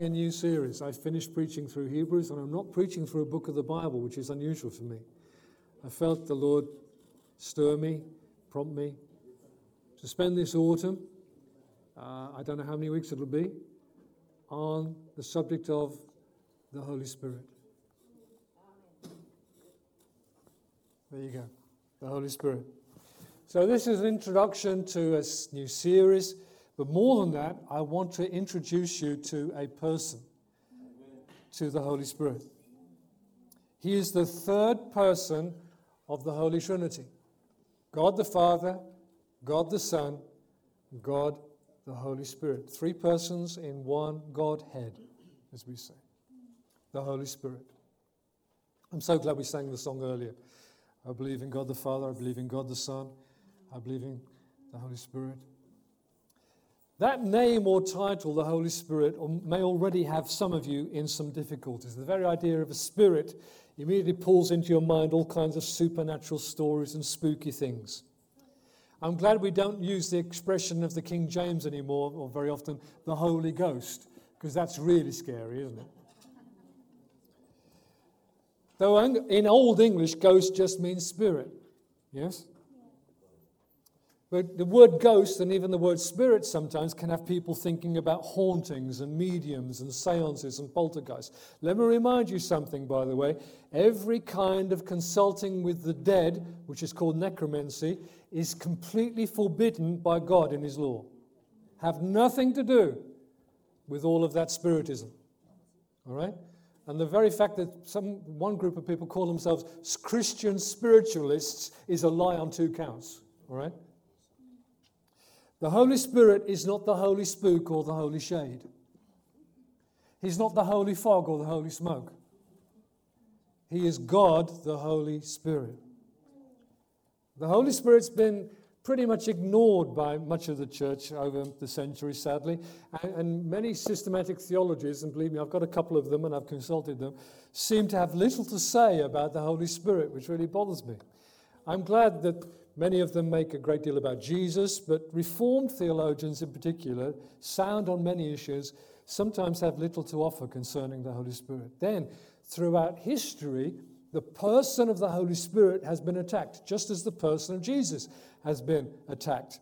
a new series. I finished preaching through Hebrews, and I'm not preaching through a book of the Bible, which is unusual for me. I felt the Lord stir me, prompt me to spend this autumn, uh, I don't know how many weeks it'll be, on the subject of the Holy Spirit. There you go, the Holy Spirit. So, this is an introduction to a new series. But more than that, I want to introduce you to a person, to the Holy Spirit. He is the third person of the Holy Trinity God the Father, God the Son, God the Holy Spirit. Three persons in one Godhead, as we say. The Holy Spirit. I'm so glad we sang the song earlier. I believe in God the Father, I believe in God the Son, I believe in the Holy Spirit. That name or title, the Holy Spirit, may already have some of you in some difficulties. The very idea of a spirit immediately pulls into your mind all kinds of supernatural stories and spooky things. I'm glad we don't use the expression of the King James anymore, or very often, the Holy Ghost, because that's really scary, isn't it? Though in Old English, ghost just means spirit. Yes? But the word ghost and even the word spirit sometimes can have people thinking about hauntings and mediums and seances and poltergeists. Let me remind you something, by the way. Every kind of consulting with the dead, which is called necromancy, is completely forbidden by God in His law. Have nothing to do with all of that spiritism. All right? And the very fact that some, one group of people call themselves Christian spiritualists is a lie on two counts. All right? The Holy Spirit is not the holy spook or the holy shade. He's not the holy fog or the holy smoke. He is God, the Holy Spirit. The Holy Spirit's been pretty much ignored by much of the church over the centuries, sadly. And, and, many systematic theologies, and believe me, I've got a couple of them and I've consulted them, seem to have little to say about the Holy Spirit, which really bothers me. I'm glad that Many of them make a great deal about Jesus, but Reformed theologians in particular, sound on many issues, sometimes have little to offer concerning the Holy Spirit. Then, throughout history, the person of the Holy Spirit has been attacked, just as the person of Jesus has been attacked.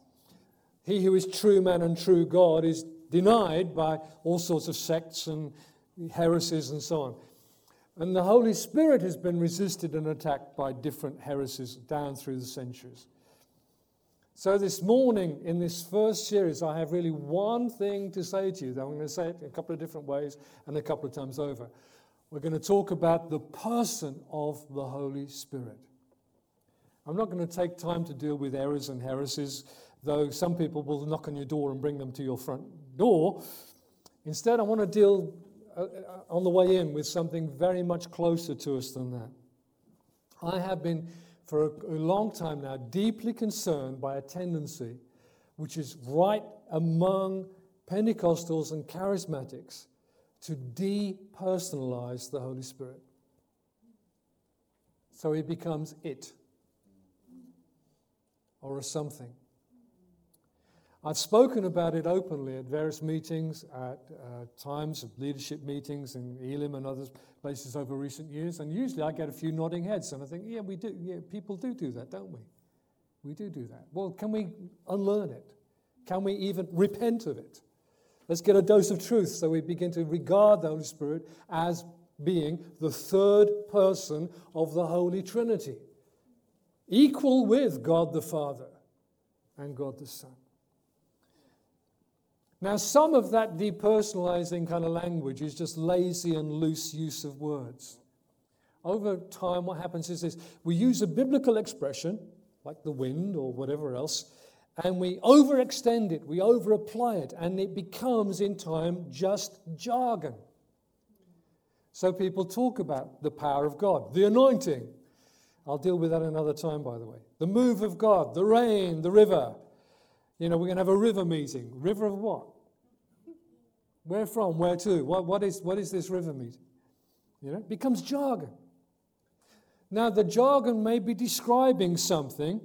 He who is true man and true God is denied by all sorts of sects and heresies and so on. And the Holy Spirit has been resisted and attacked by different heresies down through the centuries. So, this morning in this first series, I have really one thing to say to you. I'm going to say it in a couple of different ways and a couple of times over. We're going to talk about the person of the Holy Spirit. I'm not going to take time to deal with errors and heresies, though some people will knock on your door and bring them to your front door. Instead, I want to deal Uh, on the way in with something very much closer to us than that. I have been, for a, a long time now, deeply concerned by a tendency which is right among Pentecostals and charismatics to depersonalize the Holy Spirit. So he becomes it or a something. I've spoken about it openly at various meetings, at uh, times of leadership meetings in Elim and other places over recent years, and usually I get a few nodding heads, and I think, yeah, we do. Yeah, people do do that, don't we? We do do that. Well, can we unlearn it? Can we even repent of it? Let's get a dose of truth so we begin to regard the Holy Spirit as being the third person of the Holy Trinity, equal with God the Father and God the Son. Now, some of that depersonalizing kind of language is just lazy and loose use of words. Over time, what happens is this we use a biblical expression, like the wind or whatever else, and we overextend it, we overapply it, and it becomes in time just jargon. So people talk about the power of God, the anointing. I'll deal with that another time, by the way. The move of God, the rain, the river. You know, we're going to have a river meeting. River of what? Where from? Where to? What, what, is, what is this river meeting? You know, it becomes jargon. Now, the jargon may be describing something,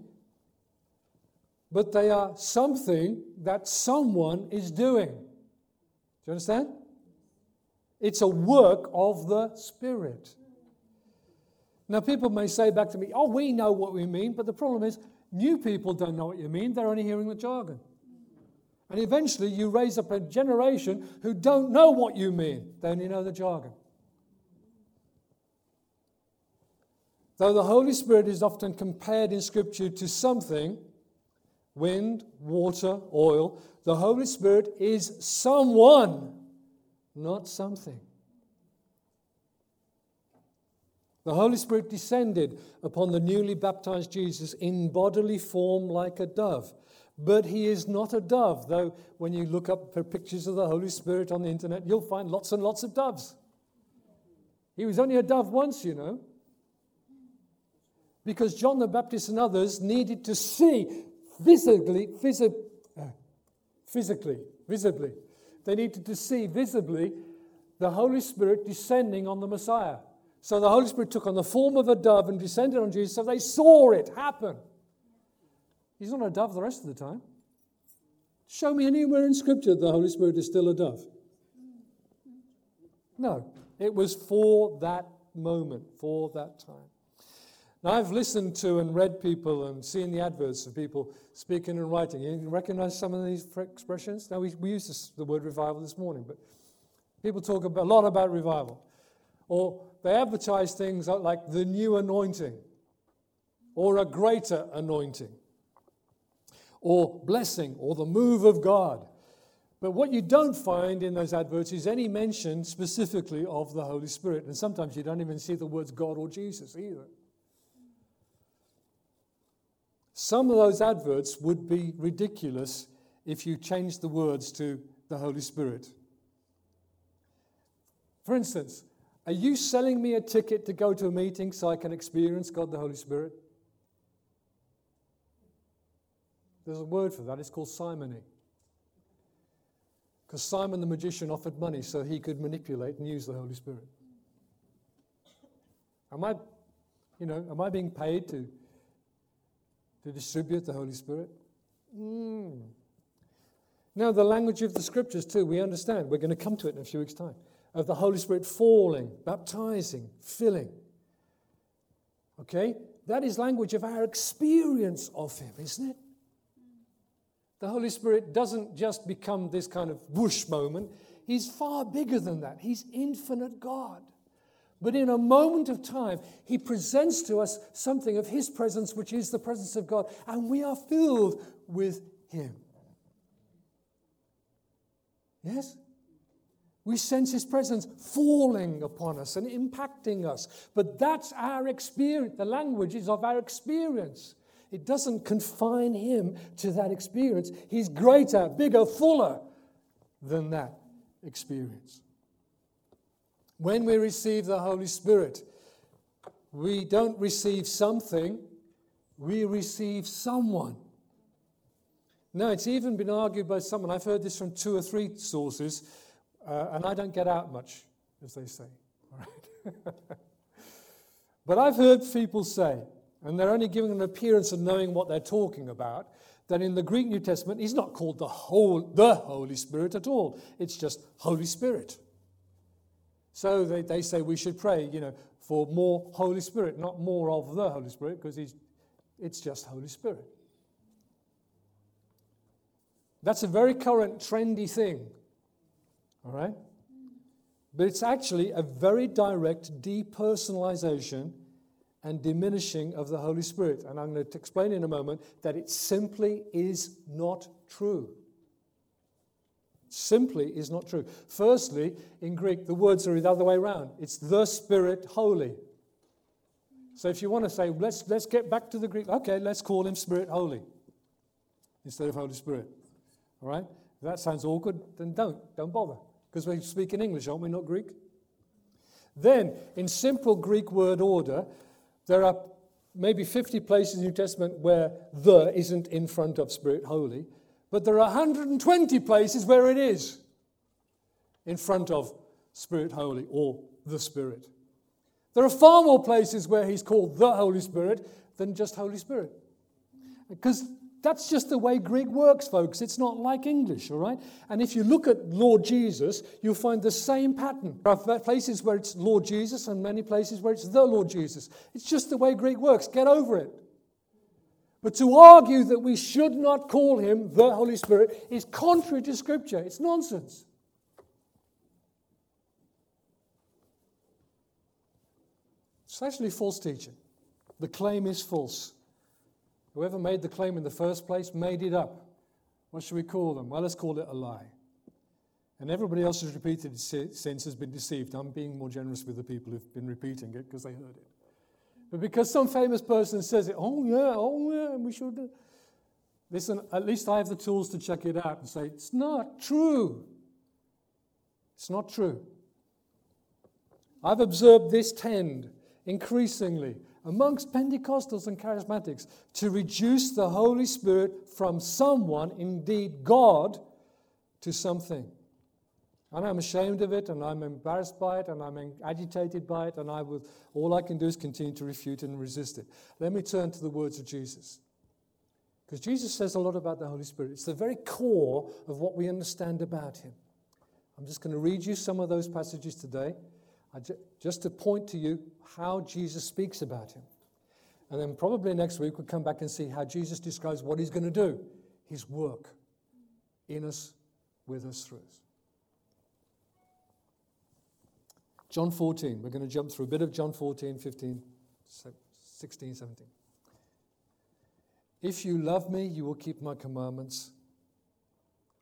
but they are something that someone is doing. Do you understand? It's a work of the Spirit. Now, people may say back to me, oh, we know what we mean, but the problem is, new people don't know what you mean. They're only hearing the jargon. And eventually, you raise up a generation who don't know what you mean, they only know the jargon. Though the Holy Spirit is often compared in Scripture to something wind, water, oil the Holy Spirit is someone, not something. The Holy Spirit descended upon the newly baptized Jesus in bodily form like a dove. But he is not a dove, though when you look up for pictures of the Holy Spirit on the internet, you'll find lots and lots of doves. He was only a dove once, you know. Because John the Baptist and others needed to see physically, physically, uh, physically, visibly. They needed to see visibly the Holy Spirit descending on the Messiah. So the Holy Spirit took on the form of a dove and descended on Jesus, so they saw it happen. He's not a dove the rest of the time. Show me anywhere in Scripture the Holy Spirit is still a dove. No, it was for that moment, for that time. Now, I've listened to and read people and seen the adverts of people speaking and writing. You recognize some of these expressions? Now, we, we used this, the word revival this morning, but people talk about, a lot about revival. Or they advertise things like the new anointing, or a greater anointing, or blessing, or the move of God. But what you don't find in those adverts is any mention specifically of the Holy Spirit. And sometimes you don't even see the words God or Jesus either. Some of those adverts would be ridiculous if you changed the words to the Holy Spirit. For instance, are you selling me a ticket to go to a meeting so I can experience God the Holy Spirit? There's a word for that, it's called simony. Because Simon the magician offered money so he could manipulate and use the Holy Spirit. Am I, you know, am I being paid to to distribute the Holy Spirit? Mm. Now, the language of the scriptures, too, we understand. We're going to come to it in a few weeks' time. Of the Holy Spirit falling, baptizing, filling. Okay? That is language of our experience of Him, isn't it? The Holy Spirit doesn't just become this kind of whoosh moment. He's far bigger than that. He's infinite God. But in a moment of time, he presents to us something of his presence, which is the presence of God, and we are filled with him. Yes? We sense his presence falling upon us and impacting us. But that's our experience. The language is of our experience. It doesn't confine him to that experience. He's greater, bigger, fuller than that experience. When we receive the Holy Spirit, we don't receive something, we receive someone. Now, it's even been argued by someone, I've heard this from two or three sources, uh, and I don't get out much, as they say. but I've heard people say, and they're only giving an appearance of knowing what they're talking about, that in the Greek New Testament, he's not called the, whole, the Holy Spirit at all. It's just Holy Spirit. So they, they say we should pray, you know, for more Holy Spirit, not more of the Holy Spirit, because it's just Holy Spirit. That's a very current, trendy thing. All right? But it's actually a very direct depersonalization and diminishing of the Holy Spirit. And I'm going to explain in a moment that it simply is not true simply is not true. Firstly, in Greek, the words are the other way around. It's the Spirit Holy. So if you want to say, let's, let's get back to the Greek, okay, let's call him Spirit Holy instead of Holy Spirit. All right? If that sounds awkward, then don't. Don't bother. Because we speak in English, aren't we, not Greek? Then, in simple Greek word order, there are maybe 50 places in the New Testament where the isn't in front of Spirit Holy. But there are 120 places where it is in front of Spirit Holy or the Spirit. There are far more places where he's called the Holy Spirit than just Holy Spirit. Because That's just the way Greek works, folks. It's not like English, all right? And if you look at Lord Jesus, you'll find the same pattern. There are places where it's Lord Jesus and many places where it's the Lord Jesus. It's just the way Greek works. Get over it. But to argue that we should not call him the Holy Spirit is contrary to Scripture. It's nonsense. It's actually false teaching. The claim is false. Whoever made the claim in the first place made it up. What should we call them? Well, let's call it a lie. And everybody else who's repeated it since has been deceived. I'm being more generous with the people who've been repeating it because they heard it. But because some famous person says it, oh yeah, oh yeah, we should. Listen, at least I have the tools to check it out and say, it's not true. It's not true. I've observed this tend increasingly amongst Pentecostals and charismatics to reduce the Holy Spirit from someone, indeed God, to something. And I'm ashamed of it, and I'm embarrassed by it, and I'm agitated by it, and I will, all I can do is continue to refute and resist it. Let me turn to the words of Jesus. Because Jesus says a lot about the Holy Spirit. It's the very core of what we understand about Him. I'm just going to read you some of those passages today just to point to you how Jesus speaks about him. And then probably next week we'll come back and see how Jesus describes what he's going to do his work in us, with us, through us. John 14, we're going to jump through a bit of John 14, 15, 16, 17. If you love me, you will keep my commandments.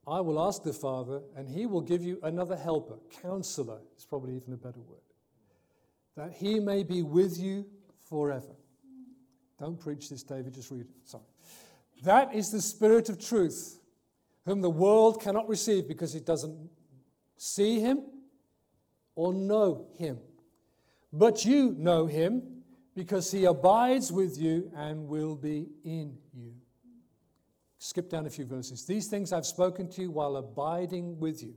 I will ask the Father, and he will give you another helper, counselor, is probably even a better word, that he may be with you forever. Don't preach this, David, just read it. Sorry. That is the Spirit of truth, whom the world cannot receive because it doesn't see him or know him. But you know him because he abides with you and will be in you. Skip down a few verses. These things I've spoken to you while abiding with you.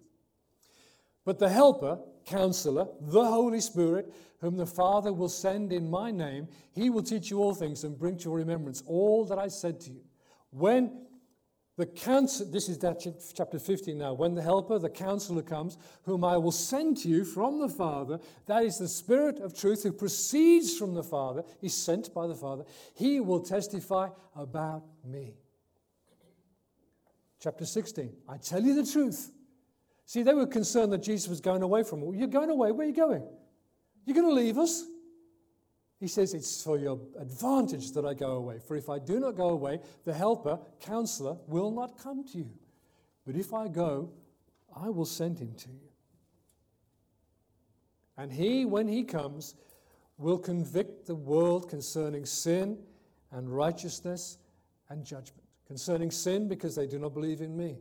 But the Helper, Counselor, the Holy Spirit, whom the Father will send in my name, he will teach you all things and bring to your remembrance all that I said to you. When the counselor, this is that chapter 15 now, when the Helper, the Counselor comes, whom I will send to you from the Father, that is the Spirit of truth who proceeds from the Father, is sent by the Father, he will testify about me. Chapter 16. I tell you the truth. See, they were concerned that Jesus was going away from them. You're going away. Where are you going? You're going to leave us? He says, It's for your advantage that I go away. For if I do not go away, the helper, counselor, will not come to you. But if I go, I will send him to you. And he, when he comes, will convict the world concerning sin and righteousness and judgment concerning sin because they do not believe in me,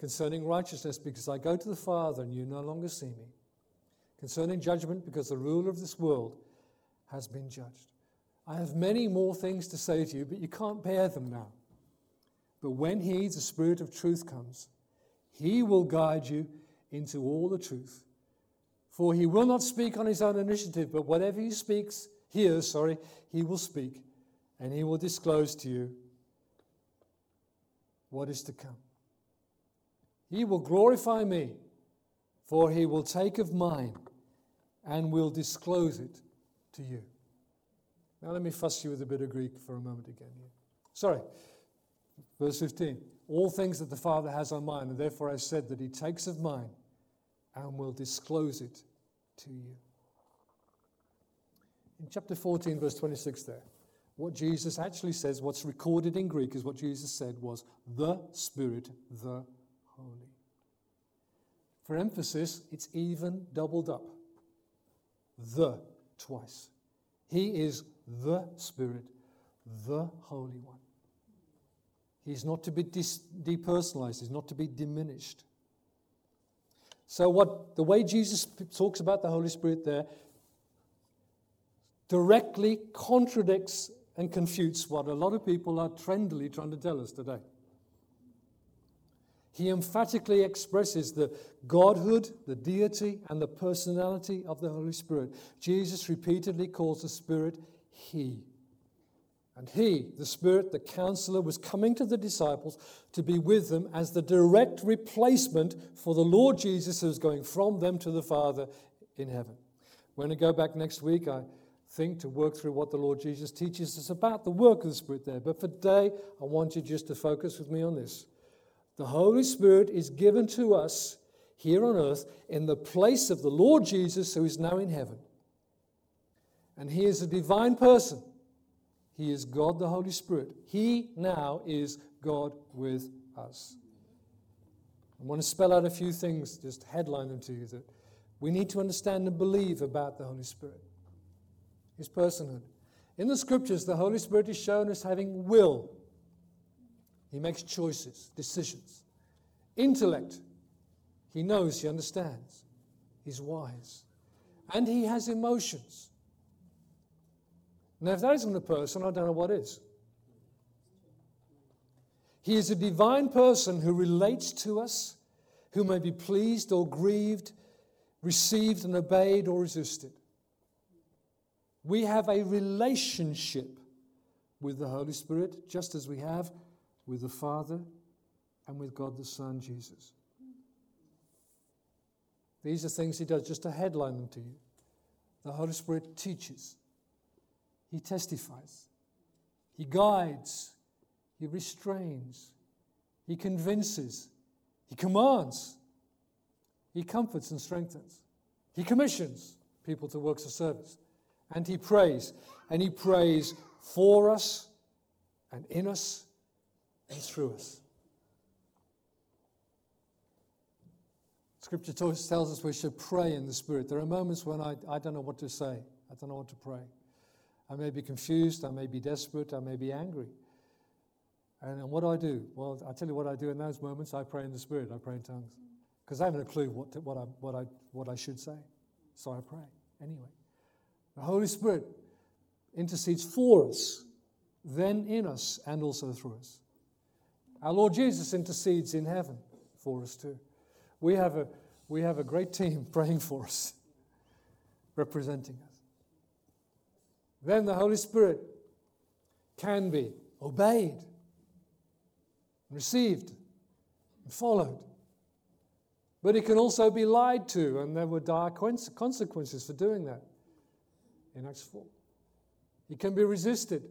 concerning righteousness because I go to the Father and you no longer see me, concerning judgment because the ruler of this world has been judged. I have many more things to say to you, but you can't bear them now. But when He, the Spirit of truth, comes, He will guide you into all the truth. For He will not speak on His own initiative, but whatever He speaks, hears, sorry, He will speak, and He will disclose to you what is to come. He will glorify me, for he will take of mine and will disclose it to you. Now, let me fuss you with a bit of Greek for a moment again. Sorry. Verse 15. All things that the Father has are mine, and therefore I said that he takes of mine and will disclose it to you. In chapter 14, verse 26, there. What Jesus actually says, what's recorded in Greek, is what Jesus said was the Spirit, the Holy. For emphasis, it's even doubled up. The twice. He is the Spirit, the Holy One. He's not to be dis- depersonalized, he's not to be diminished. So, what the way Jesus talks about the Holy Spirit there directly contradicts and confutes what a lot of people are trendily trying to tell us today. He emphatically expresses the godhood, the deity, and the personality of the Holy Spirit. Jesus repeatedly calls the Spirit He. And he, the Spirit, the counselor, was coming to the disciples to be with them as the direct replacement for the Lord Jesus who was going from them to the Father in heaven. When I go back next week, I think to work through what the Lord Jesus teaches us about the work of the Spirit there. But for today, I want you just to focus with me on this. The Holy Spirit is given to us here on earth in the place of the Lord Jesus who is now in heaven. And he is a divine person. He is God the Holy Spirit. He now is God with us. I want to spell out a few things, just headline them to you that we need to understand and believe about the Holy Spirit, his personhood. In the scriptures, the Holy Spirit is shown as having will. He makes choices, decisions. Intellect. He knows, he understands. He's wise. And he has emotions. Now, if that isn't a person, I don't know what is. He is a divine person who relates to us, who may be pleased or grieved, received and obeyed or resisted. We have a relationship with the Holy Spirit, just as we have with the Father and with God the Son, Jesus. These are things he does, just to headline them to you. The Holy Spirit teaches. He testifies, He guides, He restrains, He convinces, He commands, He comforts and strengthens, He commissions people to works of service, and He prays. And He prays for us and in us and through us. Scripture tells us we should pray in the Spirit. There are moments when I, I don't know what to say, I don't know what to pray. I may be confused, I may be desperate, I may be angry. And, and what do I do? Well, I tell you what I do in those moments. I pray in the Spirit, I pray in tongues. Because I haven't a clue what, to, what, I, what, I, what I should say. So I pray anyway. The Holy Spirit intercedes for us, then in us, and also through us. Our Lord Jesus intercedes in heaven for us too. We have a, we have a great team praying for us, representing us then the Holy Spirit can be obeyed, received, and followed. But it can also be lied to, and there were dire consequences for doing that in Acts 4. He can be resisted,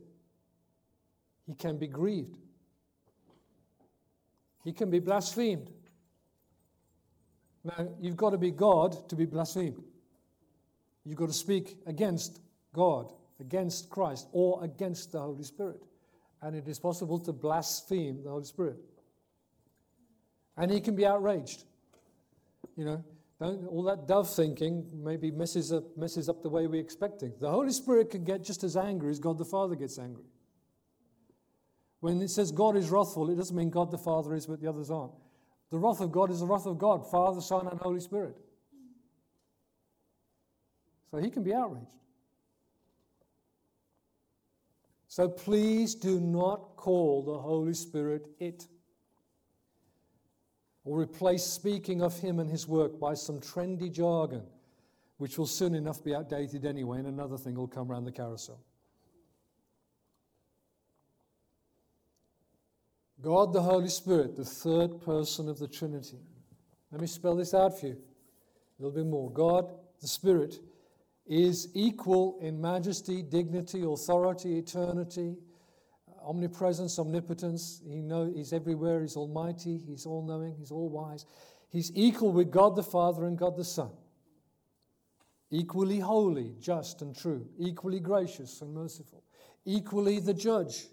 he can be grieved, he can be blasphemed. Now, you've got to be God to be blasphemed. You've got to speak against God against Christ or against the Holy Spirit. And it is possible to blaspheme the Holy Spirit. And he can be outraged. You know, all that dove thinking maybe messes up, messes up the way we're expecting. The Holy Spirit can get just as angry as God the Father gets angry. When it says God is wrathful, it doesn't mean God the Father is, but the others aren't. The wrath of God is the wrath of God, Father, Son, and Holy Spirit. So he can be outraged. So please do not call the Holy Spirit it. Or replace speaking of Him and His work by some trendy jargon, which will soon enough be outdated anyway, and another thing will come around the carousel. God the Holy Spirit, the third person of the Trinity. Let me spell this out for you a little bit more. God the Spirit is equal in majesty, dignity, authority, eternity, omnipresence, omnipotence. He know, he's everywhere, he's almighty, he's all knowing, he's all wise. He's equal with God the Father and God the Son. Equally holy, just, and true. Equally gracious and merciful. Equally the judge.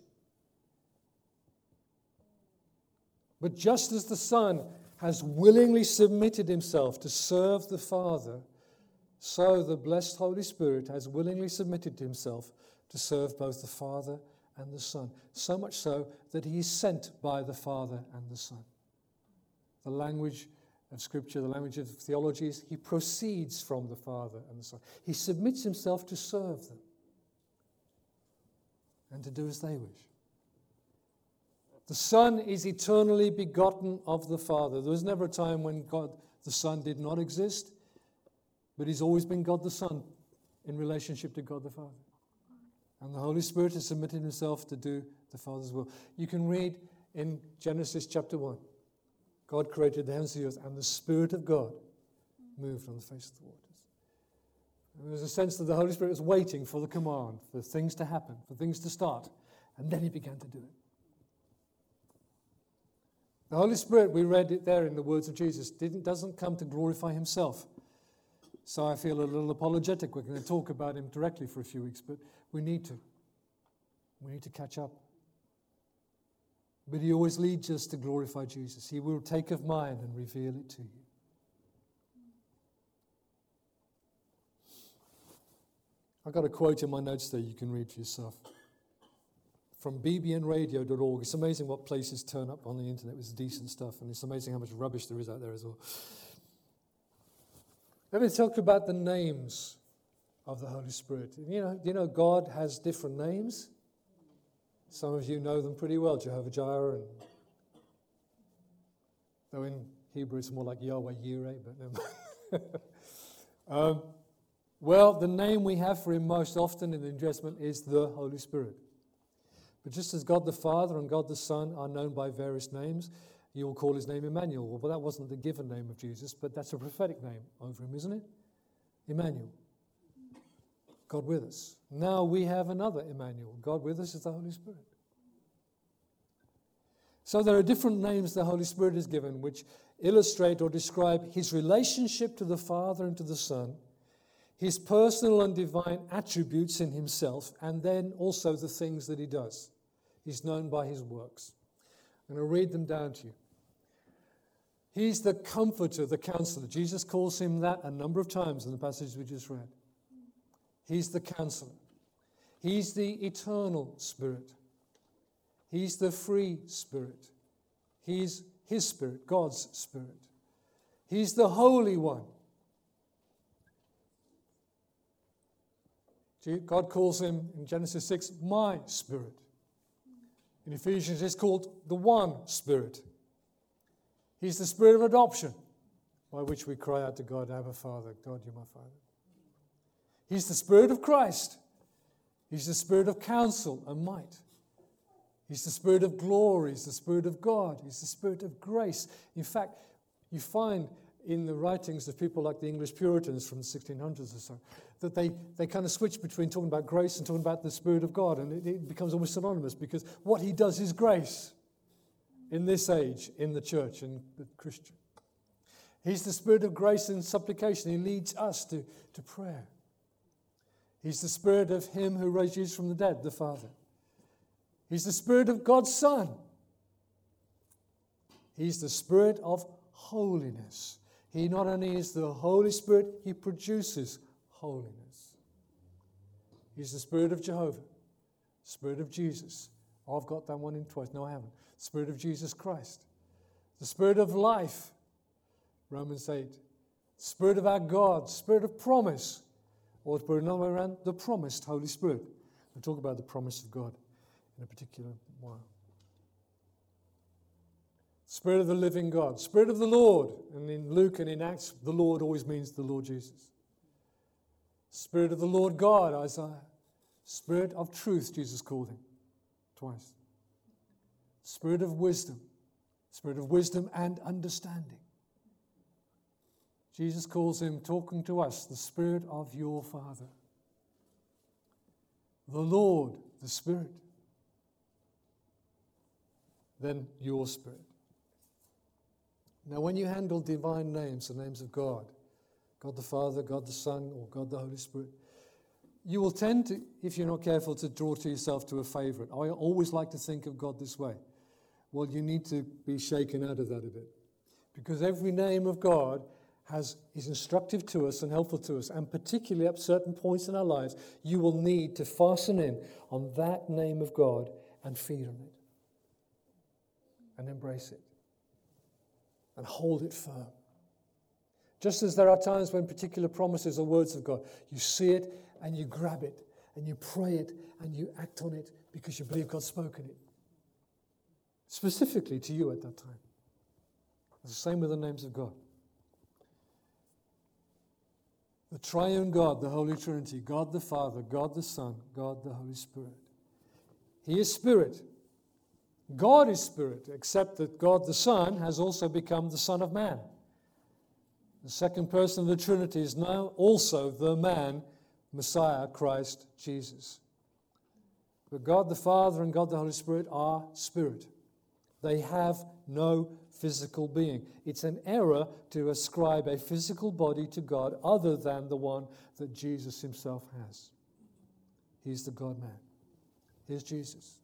But just as the Son has willingly submitted himself to serve the Father, so the blessed Holy Spirit has willingly submitted himself to serve both the Father and the Son, so much so that he is sent by the Father and the Son. The language of Scripture, the language of theology is he proceeds from the Father and the Son. He submits himself to serve them and to do as they wish. The Son is eternally begotten of the Father. There was never a time when God the Son did not exist. But he's always been God the Son in relationship to God the Father. And the Holy Spirit has submitted himself to do the Father's will. You can read in Genesis chapter 1 God created the heavens and the earth, and the Spirit of God moved on the face of the waters. And was a sense that the Holy Spirit was waiting for the command, for things to happen, for things to start, and then he began to do it. The Holy Spirit, we read it there in the words of Jesus, doesn't come to glorify himself. So I feel a little apologetic. We're going to talk about him directly for a few weeks, but we need to. We need to catch up. But he always leads us to glorify Jesus. He will take of mine and reveal it to you. I've got a quote in my notes there you can read for yourself. From bbnradio.org. It's amazing what places turn up on the internet with decent stuff, and it's amazing how much rubbish there is out there as well. Let me talk about the names of the Holy Spirit. You know, you know God has different names. Some of you know them pretty well, Jehovah Jireh, and though in Hebrew it's more like Yahweh Yireh, but um, well, the name we have for him most often in the New Testament is the Holy Spirit. But just as God the Father and God the Son are known by various names, you will call his name Emmanuel. Well, that wasn't the given name of Jesus, but that's a prophetic name over him, isn't it? Emmanuel. God with us. Now we have another Emmanuel. God with us is the Holy Spirit. So there are different names the Holy Spirit is given which illustrate or describe his relationship to the Father and to the Son, his personal and divine attributes in himself, and then also the things that he does. He's known by his works. I'm going to read them down to you. He's the comforter, the counselor. Jesus calls him that a number of times in the passage we just read. He's the counselor. He's the eternal spirit. He's the free spirit. He's his spirit, God's spirit. He's the holy one. God calls him in Genesis 6, my spirit. In Ephesians, it's called the one spirit. He's the spirit of adoption by which we cry out to God, Abba Father, God, you're my Father. He's the Spirit of Christ. He's the Spirit of counsel and might. He's the Spirit of glory. He's the Spirit of God. He's the Spirit of grace. In fact, you find in the writings of people like the English Puritans from the 1600s or so that they, they kind of switch between talking about grace and talking about the Spirit of God, and it, it becomes almost synonymous because what he does is grace in this age in the church in the Christian. He's the Spirit of grace and supplication. He leads us to, to prayer. He's the spirit of him who raised Jesus from the dead, the Father. He's the spirit of God's Son. He's the spirit of holiness. He not only is the Holy Spirit, he produces holiness. He's the spirit of Jehovah, spirit of Jesus. I've got that one in twice. No, I haven't. Spirit of Jesus Christ. The spirit of life, Romans 8. Spirit of our God, spirit of promise, or to put another way around, the promised Holy Spirit. We'll talk about the promise of God in a particular while. Spirit of the living God, Spirit of the Lord. And in Luke and in Acts, the Lord always means the Lord Jesus. Spirit of the Lord God, Isaiah. Spirit of truth, Jesus called him twice. Spirit of wisdom, Spirit of wisdom and understanding. Jesus calls him, talking to us, the Spirit of your Father. The Lord, the Spirit. Then your Spirit. Now, when you handle divine names, the names of God, God the Father, God the Son, or God the Holy Spirit, you will tend to, if you're not careful, to draw to yourself to a favorite. I always like to think of God this way. Well, you need to be shaken out of that a bit. Because every name of God has, is instructive to us and helpful to us, and particularly at certain points in our lives, you will need to fasten in on that name of God and feed on it and embrace it and hold it firm. Just as there are times when particular promises or words of God, you see it and you grab it and you pray it and you act on it because you believe God's spoken it. Specifically to you at that time. It's the same with the names of God. The triune God, the Holy Trinity, God the Father, God the Son, God the Holy Spirit. He is Spirit. God is Spirit, except that God the Son has also become the Son of Man. The second person of the Trinity is now also the man, Messiah, Christ Jesus. But God the Father and God the Holy Spirit are Spirit. They have no physical being. It's an error to ascribe a physical body to God other than the one that Jesus himself has. He's the God man. Here's Jesus.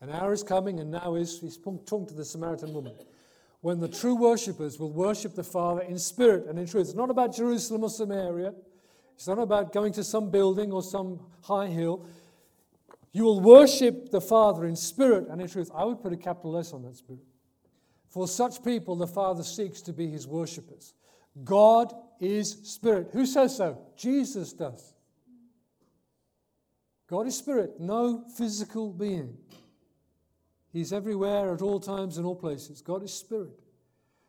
An hour is coming, and now is, he's talking to the Samaritan woman, when the true worshippers will worship the Father in spirit and in truth. It's not about Jerusalem or Samaria, it's not about going to some building or some high hill. You will worship the Father in spirit and in truth. I would put a capital S on that spirit. For such people, the Father seeks to be his worshippers. God is spirit. Who says so? Jesus does. God is spirit, no physical being. He's everywhere at all times and all places. God is spirit.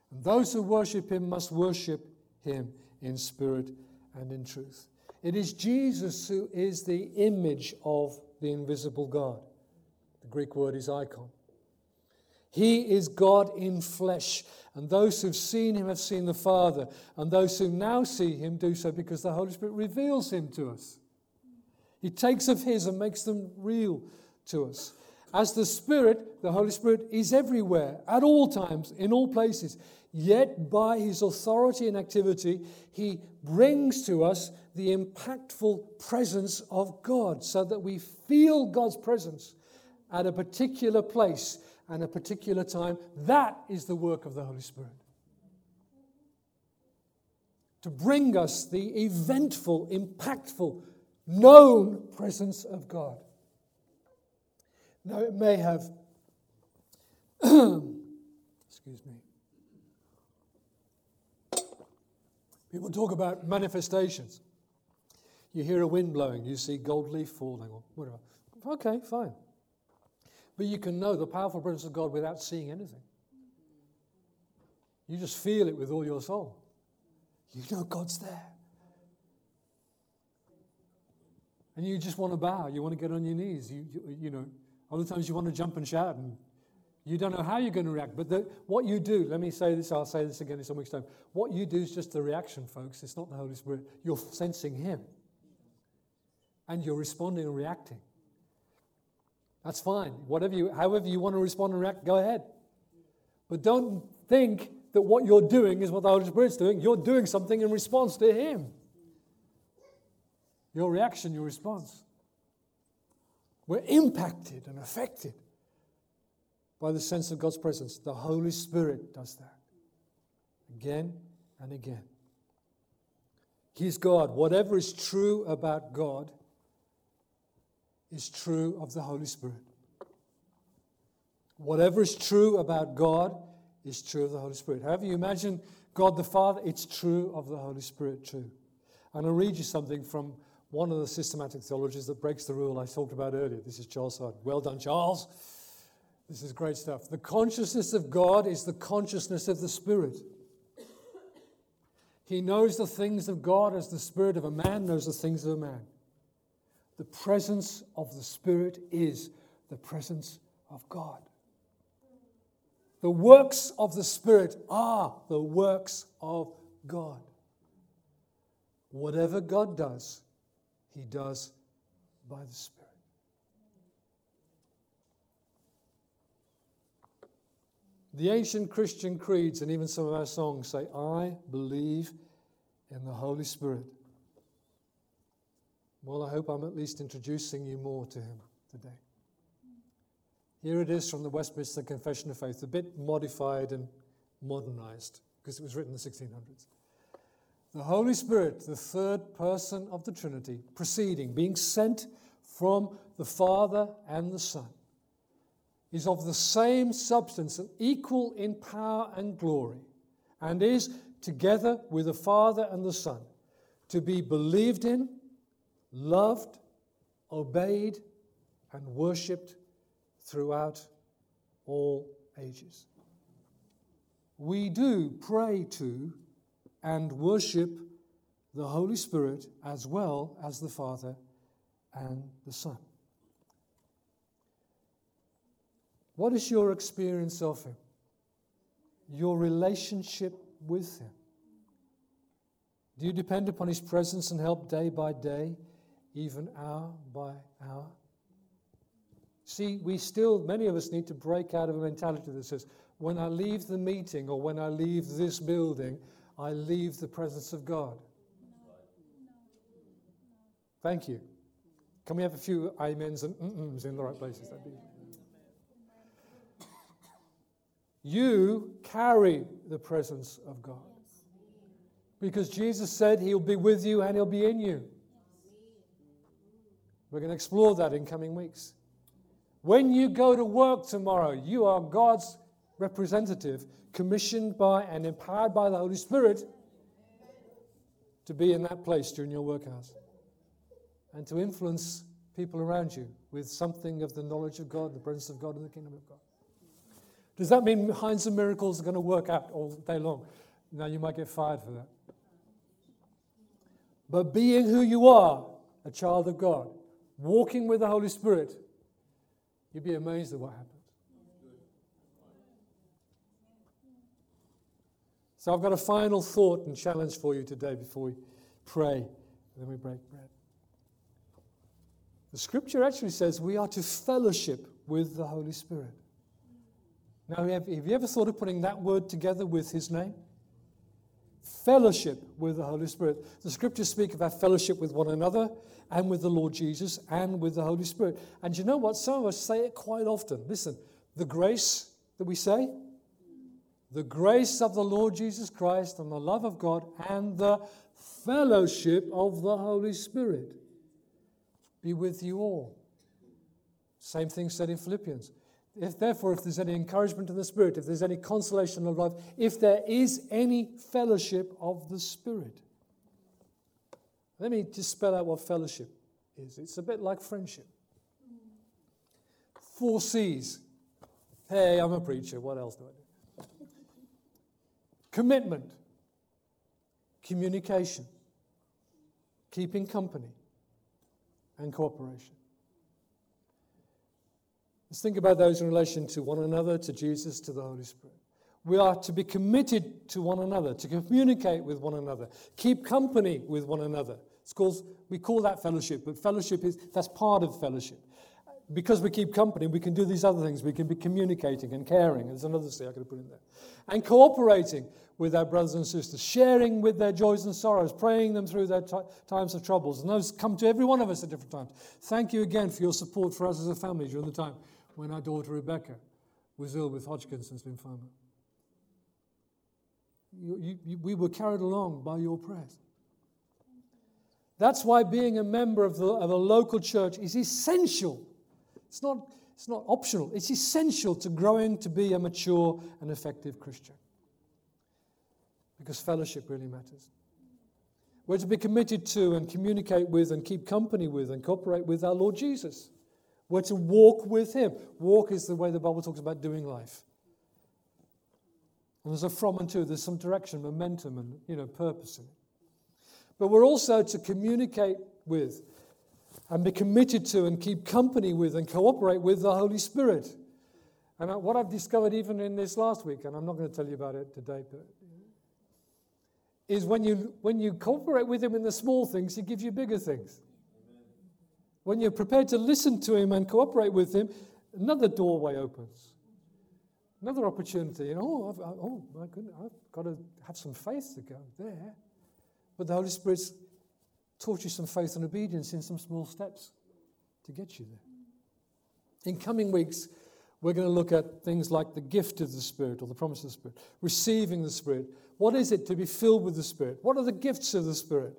And those who worship him must worship him in spirit and in truth. It is Jesus who is the image of the invisible God. The Greek word is icon. He is God in flesh. And those who've seen him have seen the Father. And those who now see him do so because the Holy Spirit reveals him to us. He takes of his and makes them real to us. As the Spirit, the Holy Spirit is everywhere, at all times, in all places. Yet, by his authority and activity, he brings to us the impactful presence of God so that we feel God's presence at a particular place and a particular time. That is the work of the Holy Spirit. To bring us the eventful, impactful, known presence of God. Now, it may have, excuse me, people talk about manifestations. You hear a wind blowing, you see gold leaf falling, or whatever. Okay, fine. But you can know the powerful presence of God without seeing anything. You just feel it with all your soul. You know God's there. And you just want to bow. You want to get on your knees. You, you, you know, other times you want to jump and shout, and you don't know how you're going to react. But the, what you do, let me say this, I'll say this again in some weeks' time. What you do is just the reaction, folks. It's not the Holy Spirit. You're sensing Him. And you're responding and reacting. That's fine. Whatever you, however you want to respond and react, go ahead. But don't think that what you're doing is what the Holy Spirit's doing. You're doing something in response to Him. Your reaction, your response. We're impacted and affected by the sense of God's presence. The Holy Spirit does that again and again. He's God. Whatever is true about God is true of the Holy Spirit. Whatever is true about God is true of the Holy Spirit. However, you imagine God the Father, it's true of the Holy Spirit too. And I'll read you something from one of the systematic theologies that breaks the rule I talked about earlier. This is Charles Hodge. Well done, Charles. This is great stuff. The consciousness of God is the consciousness of the Spirit. He knows the things of God as the Spirit of a man knows the things of a man. The presence of the Spirit is the presence of God. The works of the Spirit are the works of God. Whatever God does, He does by the Spirit. The ancient Christian creeds and even some of our songs say, I believe in the Holy Spirit. Well, I hope I'm at least introducing you more to him today. Here it is from the Westminster Confession of Faith, a bit modified and modernized because it was written in the 1600s. The Holy Spirit, the third person of the Trinity, proceeding, being sent from the Father and the Son, is of the same substance and equal in power and glory, and is, together with the Father and the Son, to be believed in loved, obeyed, and worshipped throughout all ages. We do pray to and worship the Holy Spirit as well as the Father and the Son. What is your experience of Him? Your relationship with Him? Do you depend upon His presence and help day by day, even hour by hour? See, we still, many of us need to break out of a mentality that says, when I leave the meeting or when I leave this building, I leave the presence of God. Thank you. Can we have a few amens and mm in the right places? That'd be. You carry the presence of God. Because Jesus said he'll be with you and he'll be in you. We're going to explore that in coming weeks. When you go to work tomorrow, you are God's representative, commissioned by and empowered by the Holy Spirit to be in that place during your work hours and to influence people around you with something of the knowledge of God, the presence of God, and the kingdom of God. Does that mean Heinz and miracles are going to work out all day long? Now you might get fired for that. But being who you are, a child of God, walking with the Holy Spirit, you'd be amazed at what happens. So I've got a final thought and challenge for you today before we pray and then we break bread. The scripture actually says we are to fellowship with the Holy Spirit. Now, have, you ever thought of putting that word together with his name? Fellowship with the Holy Spirit. The scriptures speak about fellowship with one another and with the Lord Jesus and with the Holy Spirit. And you know what? Some of us say it quite often. Listen, the grace that we say, the grace of the Lord Jesus Christ and the love of God and the fellowship of the Holy Spirit be with you all. Same thing said in Philippians. If therefore, if there's any encouragement in the Spirit, if there's any consolation of life, if there is any fellowship of the Spirit. Let me just spell out what fellowship is. It's a bit like friendship. Four C's. Hey, I'm a preacher. What else do I? Commitment, communication, keeping company, and cooperation. Let's think about those in relation to one another, to Jesus, to the Holy Spirit. We are to be committed to one another, to communicate with one another, keep company with one another. It's called, we call that fellowship, but fellowship is that's part of fellowship. Because we keep company, we can do these other things. We can be communicating and caring. There's another C I could have put in there. And cooperating with our brothers and sisters, sharing with their joys and sorrows, praying them through their t- times of troubles. And those come to every one of us at different times. Thank you again for your support for us as a family during the time when our daughter Rebecca was ill with Hodgkin's lymphoma. You, you, you, we were carried along by your prayers. That's why being a member of, the, of a local church is essential. It's not, it's not optional, it's essential to growing to be a mature and effective Christian because fellowship really matters. We're to be committed to and communicate with and keep company with and cooperate with our Lord Jesus. We're to walk with Him. Walk is the way the Bible talks about doing life. And there's a from and to, there's some direction, momentum, and you know, purpose in it. But we're also to communicate with and be committed to and keep company with and cooperate with the Holy Spirit. And what I've discovered even in this last week, and I'm not going to tell you about it today, but is when you, when you cooperate with Him in the small things, He gives you bigger things. When you're prepared to listen to Him and cooperate with Him, another doorway opens. Another opportunity. Know, oh, oh my goodness, I've got to have some faith to go there. But the Holy Spirit's taught you some faith and obedience in some small steps to get you there. In coming weeks, we're going to look at things like the gift of the Spirit or the promise of the Spirit, receiving the Spirit. What is it to be filled with the Spirit? What are the gifts of the Spirit?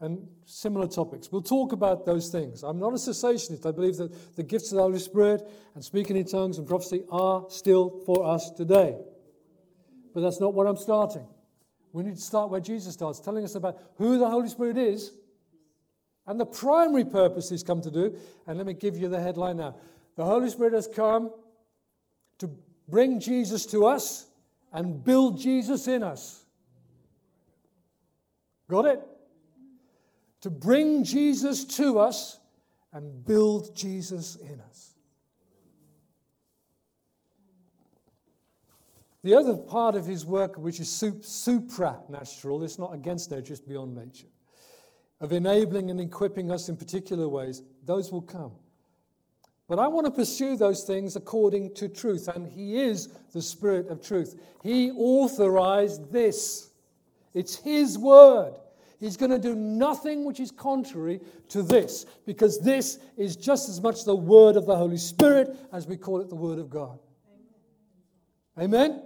And similar topics. We'll talk about those things. I'm not a cessationist. I believe that the gifts of the Holy Spirit and speaking in tongues and prophecy are still for us today. But that's not what I'm starting. We need to start where Jesus starts, telling us about who the Holy Spirit is and the primary purpose he's come to do. And let me give you the headline now. The Holy Spirit has come to bring Jesus to us and build Jesus in us. Got it? to bring Jesus to us and build Jesus in us. The other part of his work, which is supranatural, it's not against nature, it's beyond nature, of enabling and equipping us in particular ways, those will come. But I want to pursue those things according to truth, and he is the Spirit of truth. He authorized this, it's his word. He's going to do nothing which is contrary to this, because this is just as much the word of the Holy Spirit as we call it the word of God. Amen? Amen?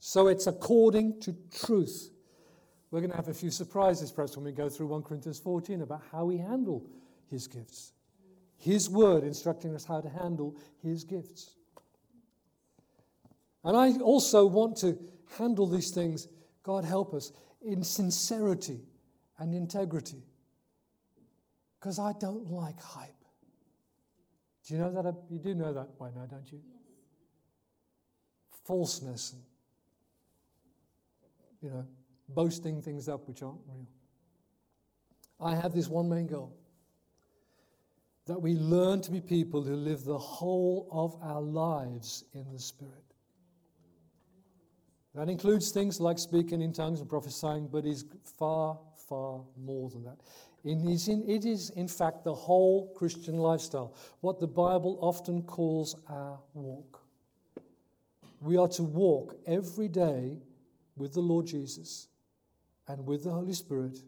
So it's according to truth. We're going to have a few surprises perhaps when we go through 1 Corinthians 14 about how we handle his gifts. His word instructing us how to handle his gifts. And I also want to handle these things, God help us, in sincerity and integrity. Because I don't like hype. Do you know that? You do know that by now, don't you? Falseness and, you know, boasting things up which aren't real. I have this one main goal that we learn to be people who live the whole of our lives in the Spirit. That includes things like speaking in tongues and prophesying, but is far, far more than that. it is, in fact, the whole Christian lifestyle, what the Bible often calls our walk. We are to walk every day with the Lord Jesus and with the Holy Spirit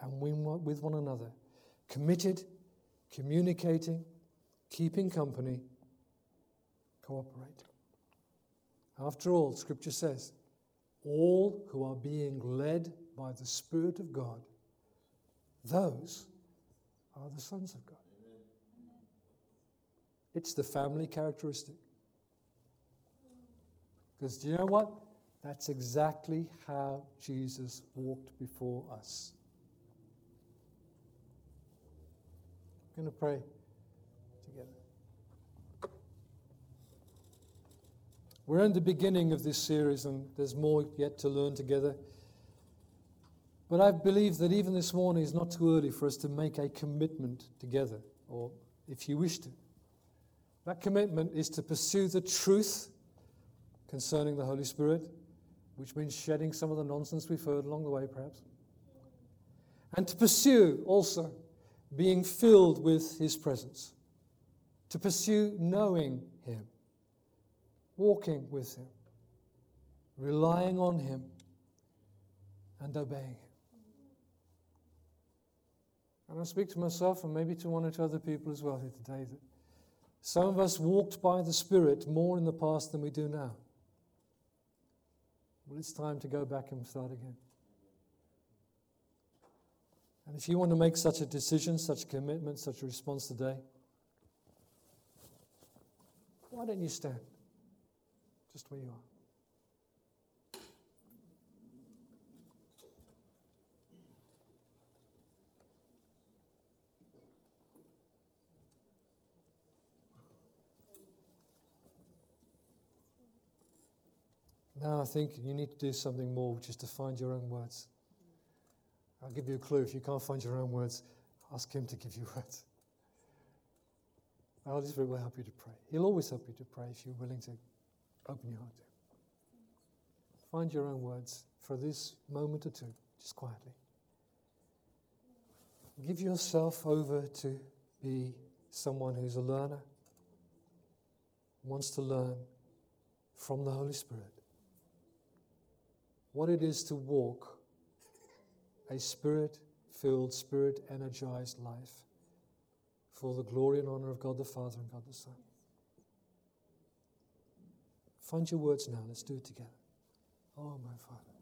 and with one another, committed, communicating, keeping company, cooperate. After all, Scripture says, all who are being led by the Spirit of God, those are the sons of God. It's the family characteristic. Because do you know what? That's exactly how Jesus walked before us. I'm going to pray. Together. We're in the beginning of this series, and there's more yet to learn together. But I believe that even this morning is not too early for us to make a commitment together, or if you wish to. That commitment is to pursue the truth concerning the Holy Spirit, which means shedding some of the nonsense we've heard along the way, perhaps. And to pursue also being filled with His presence, to pursue knowing Him walking with Him, relying on Him, and obeying Him. And I speak to myself and maybe to one or two other people as well here today that some of us walked by the Spirit more in the past than we do now. Well, it's time to go back and start again. And if you want to make such a decision, such a commitment, such a response today, why don't you stand? just where you are. Now I think you need to do something more, which is to find your own words. I'll give you a clue. If you can't find your own words, ask Him to give you words. The Holy Spirit will help you to pray. He'll always help you to pray if you're willing to Open your heart. To Him. Find your own words for this moment or two, just quietly. Give yourself over to be someone who's a learner, wants to learn from the Holy Spirit what it is to walk a spirit filled, spirit energized life for the glory and honor of God the Father and God the Son. Find your words now. Let's do it together. Oh, my Father.